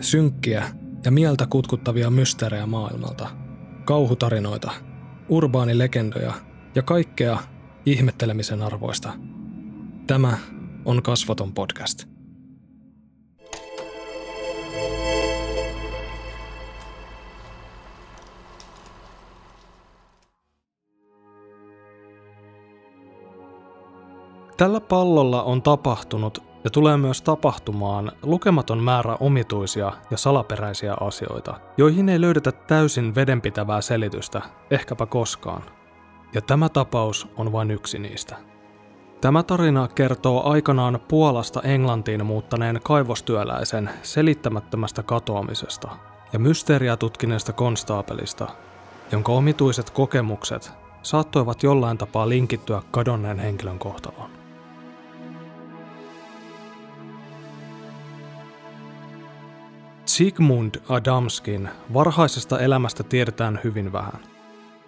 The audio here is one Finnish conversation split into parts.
synkkiä ja mieltä kutkuttavia mysteerejä maailmalta, kauhutarinoita, urbaanilegendoja ja kaikkea ihmettelemisen arvoista. Tämä on Kasvaton podcast. Tällä pallolla on tapahtunut ja tulee myös tapahtumaan lukematon määrä omituisia ja salaperäisiä asioita, joihin ei löydetä täysin vedenpitävää selitystä, ehkäpä koskaan. Ja tämä tapaus on vain yksi niistä. Tämä tarina kertoo aikanaan Puolasta Englantiin muuttaneen kaivostyöläisen selittämättömästä katoamisesta ja mysteeriä tutkineesta konstaapelista, jonka omituiset kokemukset saattoivat jollain tapaa linkittyä kadonneen henkilön kohtaloon. Sigmund Adamskin varhaisesta elämästä tiedetään hyvin vähän.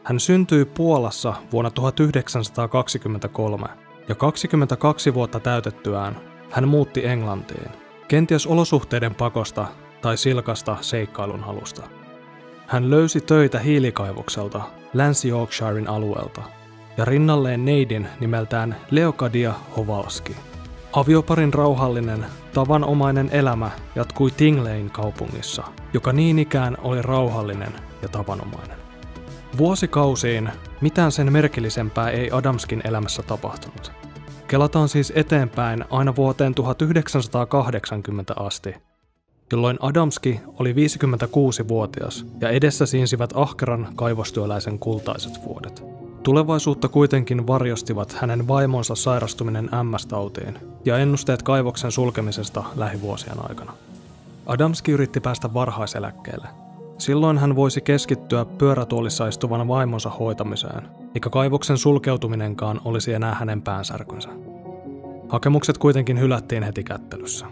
Hän syntyi Puolassa vuonna 1923 ja 22 vuotta täytettyään hän muutti Englantiin, kenties olosuhteiden pakosta tai silkasta seikkailun halusta. Hän löysi töitä hiilikaivokselta Länsi-Yorkshiren alueelta ja rinnalleen neidin nimeltään Leokadia Hovalski – Avioparin rauhallinen, tavanomainen elämä jatkui Tinglein kaupungissa, joka niin ikään oli rauhallinen ja tavanomainen. Vuosikausiin mitään sen merkillisempää ei Adamskin elämässä tapahtunut. Kelataan siis eteenpäin aina vuoteen 1980 asti, jolloin Adamski oli 56-vuotias ja edessä siinsivät ahkeran kaivostyöläisen kultaiset vuodet. Tulevaisuutta kuitenkin varjostivat hänen vaimonsa sairastuminen MS-tautiin ja ennusteet kaivoksen sulkemisesta lähivuosien aikana. Adamski yritti päästä varhaiseläkkeelle. Silloin hän voisi keskittyä pyörätuolissa istuvan vaimonsa hoitamiseen, eikä kaivoksen sulkeutuminenkaan olisi enää hänen päänsärkynsä. Hakemukset kuitenkin hylättiin heti kättelyssä.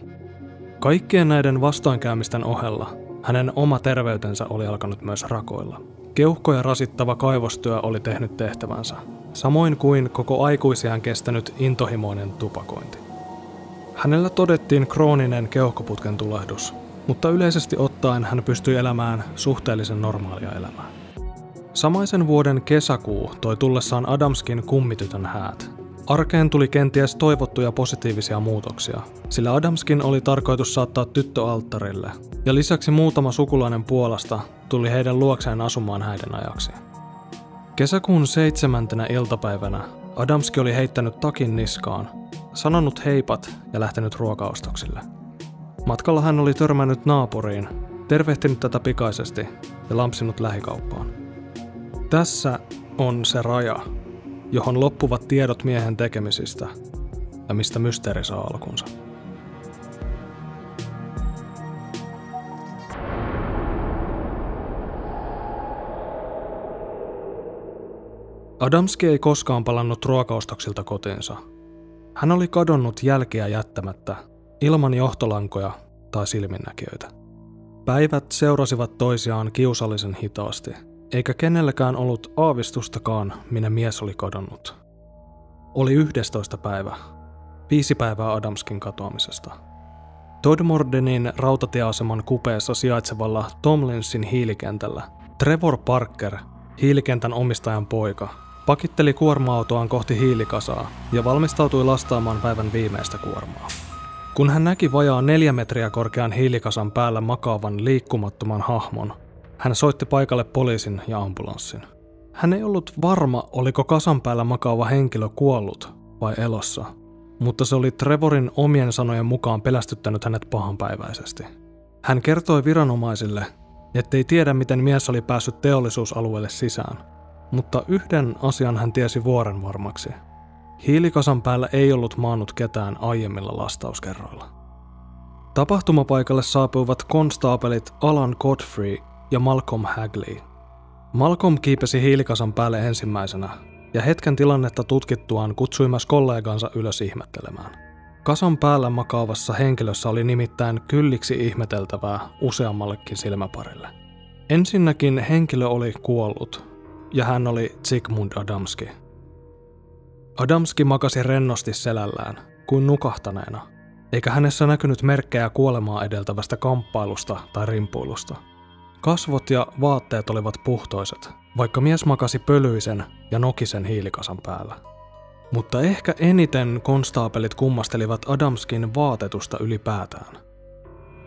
Kaikkien näiden vastoinkäymisten ohella hänen oma terveytensä oli alkanut myös rakoilla – Keuhkoja rasittava kaivostyö oli tehnyt tehtävänsä, samoin kuin koko aikuisiaan kestänyt intohimoinen tupakointi. Hänellä todettiin krooninen keuhkoputken tulehdus, mutta yleisesti ottaen hän pystyi elämään suhteellisen normaalia elämää. Samaisen vuoden kesäkuu toi tullessaan Adamskin kummitytön häät. Arkeen tuli kenties toivottuja positiivisia muutoksia, sillä Adamskin oli tarkoitus saattaa tyttö alttarille, ja lisäksi muutama sukulainen Puolasta tuli heidän luokseen asumaan häiden ajaksi. Kesäkuun seitsemäntenä iltapäivänä Adamski oli heittänyt takin niskaan, sanonut heipat ja lähtenyt ruokaostoksille. Matkalla hän oli törmännyt naapuriin, tervehtinyt tätä pikaisesti ja lampsinut lähikauppaan. Tässä on se raja, johon loppuvat tiedot miehen tekemisistä ja mistä mysteeri saa alkunsa. Adamski ei koskaan palannut ruokaostoksilta kotiinsa. Hän oli kadonnut jälkiä jättämättä, ilman johtolankoja tai silminnäkijöitä. Päivät seurasivat toisiaan kiusallisen hitaasti, eikä kenelläkään ollut aavistustakaan, minne mies oli kadonnut. Oli 11. päivä, viisi päivää Adamskin katoamisesta. Todmordenin rautatieaseman kupeessa sijaitsevalla Tomlinsin hiilikentällä Trevor Parker, hiilikentän omistajan poika, pakitteli kuorma-autoaan kohti hiilikasaa ja valmistautui lastaamaan päivän viimeistä kuormaa. Kun hän näki vajaa neljä metriä korkean hiilikasan päällä makaavan liikkumattoman hahmon, hän soitti paikalle poliisin ja ambulanssin. Hän ei ollut varma, oliko kasan päällä makaava henkilö kuollut vai elossa, mutta se oli Trevorin omien sanojen mukaan pelästyttänyt hänet pahanpäiväisesti. Hän kertoi viranomaisille, ettei tiedä miten mies oli päässyt teollisuusalueelle sisään – mutta yhden asian hän tiesi vuoren varmaksi. Hiilikasan päällä ei ollut maannut ketään aiemmilla lastauskerroilla. Tapahtumapaikalle saapuivat konstaapelit Alan Godfrey ja Malcolm Hagley. Malcolm kiipesi hiilikasan päälle ensimmäisenä, ja hetken tilannetta tutkittuaan kutsui myös kollegansa ylös ihmettelemään. Kasan päällä makaavassa henkilössä oli nimittäin kylliksi ihmeteltävää useammallekin silmäparille. Ensinnäkin henkilö oli kuollut, ja hän oli Zygmunt Adamski. Adamski makasi rennosti selällään, kuin nukahtaneena, eikä hänessä näkynyt merkkejä kuolemaa edeltävästä kamppailusta tai rimpuilusta. Kasvot ja vaatteet olivat puhtoiset, vaikka mies makasi pölyisen ja nokisen hiilikasan päällä. Mutta ehkä eniten konstaapelit kummastelivat Adamskin vaatetusta ylipäätään.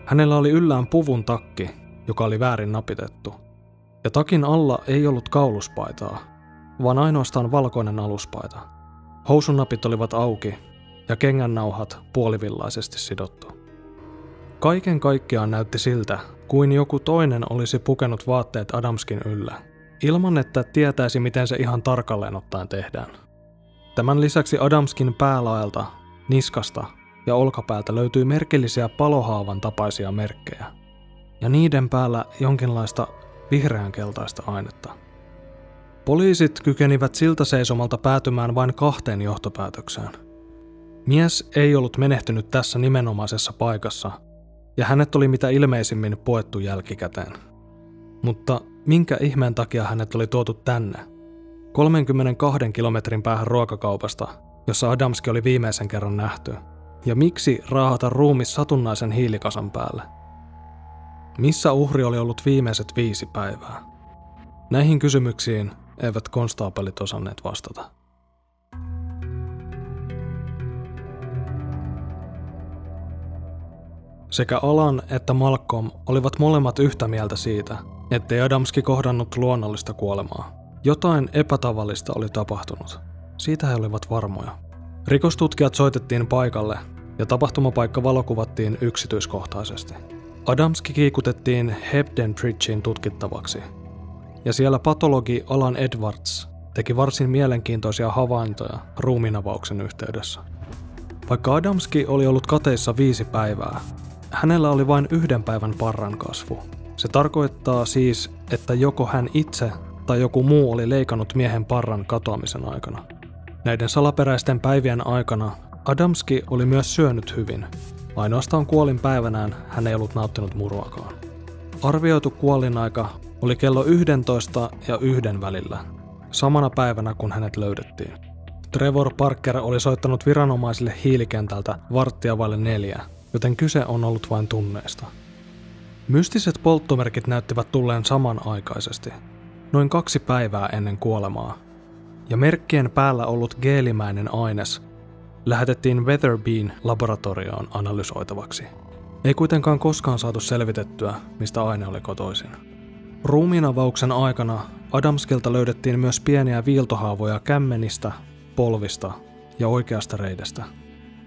Hänellä oli yllään puvun takki, joka oli väärin napitettu, ja takin alla ei ollut kauluspaitaa, vaan ainoastaan valkoinen aluspaita. Housunapit olivat auki ja kengännauhat puolivillaisesti sidottu. Kaiken kaikkiaan näytti siltä, kuin joku toinen olisi pukenut vaatteet Adamskin yllä, ilman että tietäisi miten se ihan tarkalleen ottaen tehdään. Tämän lisäksi Adamskin päälaelta, niskasta ja olkapäältä löytyi merkillisiä palohaavan tapaisia merkkejä, ja niiden päällä jonkinlaista vihreänkeltaista ainetta. Poliisit kykenivät siltä seisomalta päätymään vain kahteen johtopäätökseen. Mies ei ollut menehtynyt tässä nimenomaisessa paikassa, ja hänet oli mitä ilmeisimmin poettu jälkikäteen. Mutta minkä ihmeen takia hänet oli tuotu tänne? 32 kilometrin päähän ruokakaupasta, jossa Adamski oli viimeisen kerran nähty. Ja miksi raahata ruumis satunnaisen hiilikasan päälle? Missä uhri oli ollut viimeiset viisi päivää? Näihin kysymyksiin eivät konstaapelit osanneet vastata. Sekä Alan että Malcolm olivat molemmat yhtä mieltä siitä, ettei Adamski kohdannut luonnollista kuolemaa. Jotain epätavallista oli tapahtunut. Siitä he olivat varmoja. Rikostutkijat soitettiin paikalle ja tapahtumapaikka valokuvattiin yksityiskohtaisesti. Adamski kiikutettiin Hebden Bridgein tutkittavaksi. Ja siellä patologi Alan Edwards teki varsin mielenkiintoisia havaintoja ruumiinavauksen yhteydessä. Vaikka Adamski oli ollut kateissa viisi päivää, hänellä oli vain yhden päivän parran kasvu. Se tarkoittaa siis, että joko hän itse tai joku muu oli leikannut miehen parran katoamisen aikana. Näiden salaperäisten päivien aikana Adamski oli myös syönyt hyvin. Ainoastaan kuolin päivänään hän ei ollut nauttinut muruakaan. Arvioitu kuolinaika oli kello 11 ja yhden välillä, samana päivänä kun hänet löydettiin. Trevor Parker oli soittanut viranomaisille hiilikentältä varttia vaille neljä, joten kyse on ollut vain tunneista. Mystiset polttomerkit näyttivät tulleen samanaikaisesti, noin kaksi päivää ennen kuolemaa, ja merkkien päällä ollut geelimäinen aines lähetettiin Weatherbean laboratorioon analysoitavaksi. Ei kuitenkaan koskaan saatu selvitettyä, mistä aine oli kotoisin. Ruumiinavauksen aikana Adamskilta löydettiin myös pieniä viiltohaavoja kämmenistä, polvista ja oikeasta reidestä.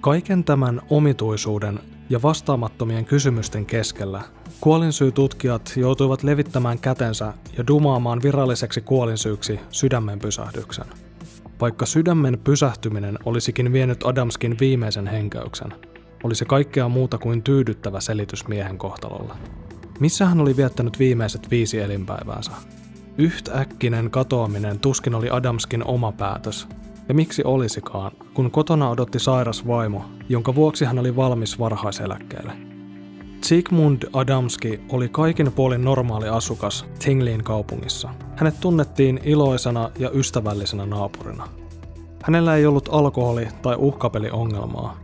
Kaiken tämän omituisuuden ja vastaamattomien kysymysten keskellä kuolinsyytutkijat joutuivat levittämään kätensä ja dumaamaan viralliseksi kuolinsyyksi sydämen pysähdyksen. Vaikka sydämen pysähtyminen olisikin vienyt Adamskin viimeisen henkäyksen, oli se kaikkea muuta kuin tyydyttävä selitys miehen kohtalolla. Missä hän oli viettänyt viimeiset viisi elinpäiväänsä? Yhtäkkinen katoaminen tuskin oli Adamskin oma päätös, ja miksi olisikaan, kun kotona odotti sairas vaimo, jonka vuoksi hän oli valmis varhaiseläkkeelle. Zygmunt Adamski oli kaikin puolin normaali asukas Tinglin kaupungissa. Hänet tunnettiin iloisena ja ystävällisenä naapurina. Hänellä ei ollut alkoholi- tai uhkapeliongelmaa,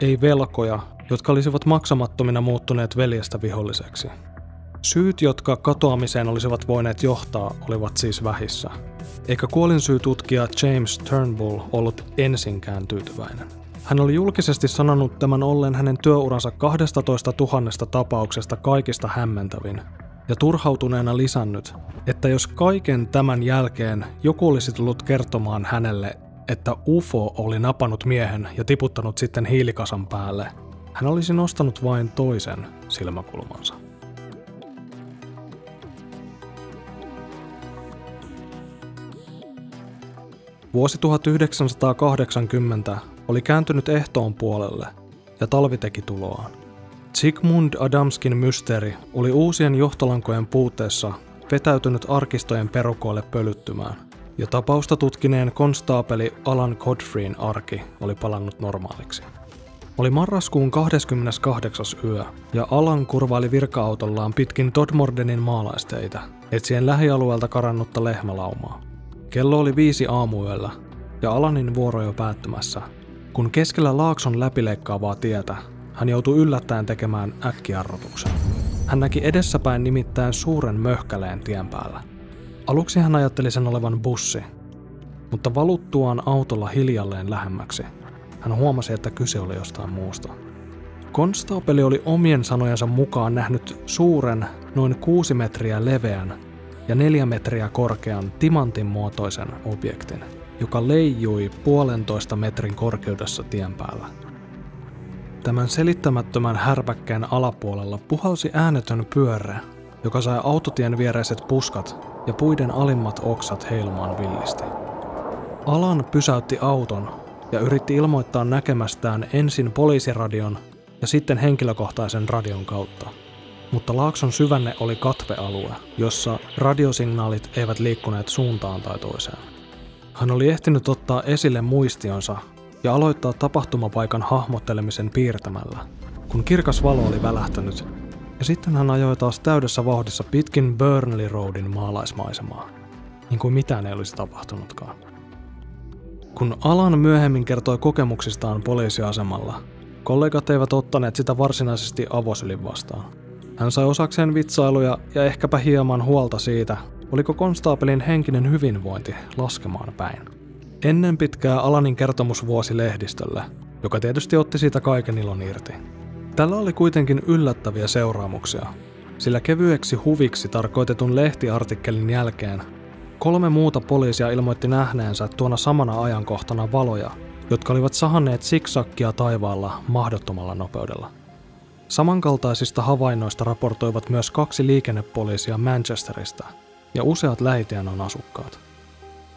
ei velkoja, jotka olisivat maksamattomina muuttuneet veljestä viholliseksi. Syyt, jotka katoamiseen olisivat voineet johtaa, olivat siis vähissä. Eikä kuolinsyytutkija James Turnbull ollut ensinkään tyytyväinen. Hän oli julkisesti sanonut tämän ollen hänen työuransa 12 000 tapauksesta kaikista hämmentävin, ja turhautuneena lisännyt, että jos kaiken tämän jälkeen joku olisi tullut kertomaan hänelle, että UFO oli napannut miehen ja tiputtanut sitten hiilikasan päälle, hän olisi nostanut vain toisen silmäkulmansa. Vuosi 1980 oli kääntynyt ehtoon puolelle ja talvi teki tuloaan. Zygmunt Adamskin mysteeri oli uusien johtolankojen puutteessa vetäytynyt arkistojen perukoille pölyttymään, ja tapausta tutkineen konstaapeli Alan Godfreyn arki oli palannut normaaliksi. Oli marraskuun 28. yö, ja Alan kurvaili virka-autollaan pitkin Todmordenin maalaisteitä, etsien lähialueelta karannutta lehmälaumaa. Kello oli viisi aamuyöllä, ja Alanin vuoro jo päättymässä, kun keskellä laakson läpileikkaavaa tietä hän joutui yllättäen tekemään äkkiarrotuksen. Hän näki edessäpäin nimittäin suuren möhkäleen tien päällä. Aluksi hän ajatteli sen olevan bussi, mutta valuttuaan autolla hiljalleen lähemmäksi, hän huomasi, että kyse oli jostain muusta. Konstaapeli oli omien sanojensa mukaan nähnyt suuren, noin kuusi metriä leveän ja neljä metriä korkean timantin muotoisen objektin, joka leijui puolentoista metrin korkeudessa tien päällä. Tämän selittämättömän härpäkkeen alapuolella puhalsi äänetön pyörre, joka sai autotien viereiset puskat ja puiden alimmat oksat heilumaan villisti. Alan pysäytti auton ja yritti ilmoittaa näkemästään ensin poliisiradion ja sitten henkilökohtaisen radion kautta. Mutta Laakson syvänne oli katvealue, jossa radiosignaalit eivät liikkuneet suuntaan tai toiseen. Hän oli ehtinyt ottaa esille muistionsa ja aloittaa tapahtumapaikan hahmottelemisen piirtämällä, kun kirkas valo oli välähtänyt, ja sitten hän ajoi taas täydessä vauhdissa pitkin Burnley Roadin maalaismaisemaa, niin kuin mitään ei olisi tapahtunutkaan. Kun Alan myöhemmin kertoi kokemuksistaan poliisiasemalla, kollegat eivät ottaneet sitä varsinaisesti avosylin vastaan. Hän sai osakseen vitsailuja ja ehkäpä hieman huolta siitä, oliko konstaapelin henkinen hyvinvointi laskemaan päin. Ennen pitkää Alanin kertomusvuosi lehdistölle, joka tietysti otti siitä kaiken ilon irti. Tällä oli kuitenkin yllättäviä seuraamuksia, sillä kevyeksi huviksi tarkoitetun lehtiartikkelin jälkeen kolme muuta poliisia ilmoitti nähneensä tuona samana ajankohtana valoja, jotka olivat sahanneet siksakkia taivaalla mahdottomalla nopeudella. Samankaltaisista havainnoista raportoivat myös kaksi liikennepoliisia Manchesterista ja useat lähitiennon asukkaat.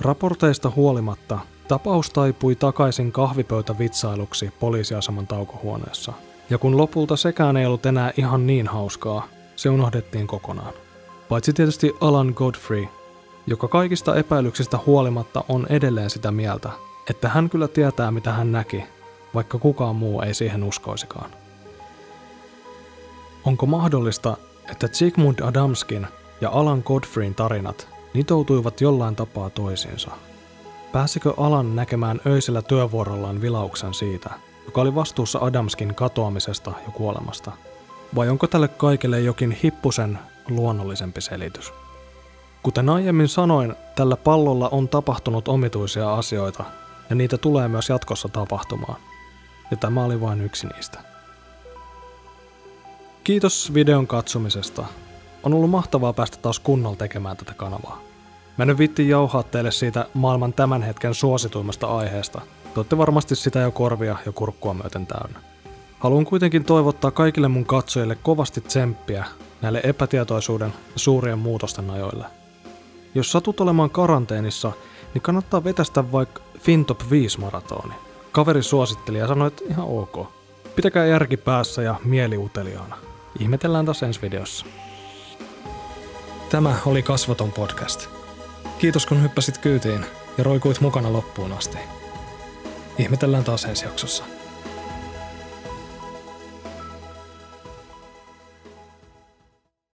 Raporteista huolimatta tapaus taipui takaisin kahvipöytävitsailuksi poliisiaseman taukohuoneessa. Ja kun lopulta sekään ei ollut enää ihan niin hauskaa, se unohdettiin kokonaan. Paitsi tietysti Alan Godfrey, joka kaikista epäilyksistä huolimatta on edelleen sitä mieltä, että hän kyllä tietää mitä hän näki, vaikka kukaan muu ei siihen uskoisikaan. Onko mahdollista, että Zygmunt Adamskin ja Alan Godfreyn tarinat nitoutuivat jollain tapaa toisiinsa. Pääsikö Alan näkemään öisellä työvuorollaan vilauksen siitä, joka oli vastuussa Adamskin katoamisesta ja kuolemasta? Vai onko tälle kaikelle jokin hippusen luonnollisempi selitys? Kuten aiemmin sanoin, tällä pallolla on tapahtunut omituisia asioita, ja niitä tulee myös jatkossa tapahtumaan. Ja tämä oli vain yksi niistä. Kiitos videon katsomisesta. On ollut mahtavaa päästä taas kunnolla tekemään tätä kanavaa. Mä nyt vitti jauhaa teille siitä maailman tämän hetken suosituimmasta aiheesta. Te varmasti sitä jo korvia ja kurkkua myöten täynnä. Haluan kuitenkin toivottaa kaikille mun katsojille kovasti tsemppiä näille epätietoisuuden ja suurien muutosten ajoille. Jos satut olemaan karanteenissa, niin kannattaa vetästä vaikka Fintop 5 maratoni. Kaveri suositteli ja sanoi, että ihan ok. Pitäkää järki päässä ja mieli uteliaana. Ihmetellään taas ensi videossa. Tämä oli Kasvaton podcast. Kiitos kun hyppäsit kyytiin ja roikuit mukana loppuun asti. Ihmetellään taas ensi jaksossa.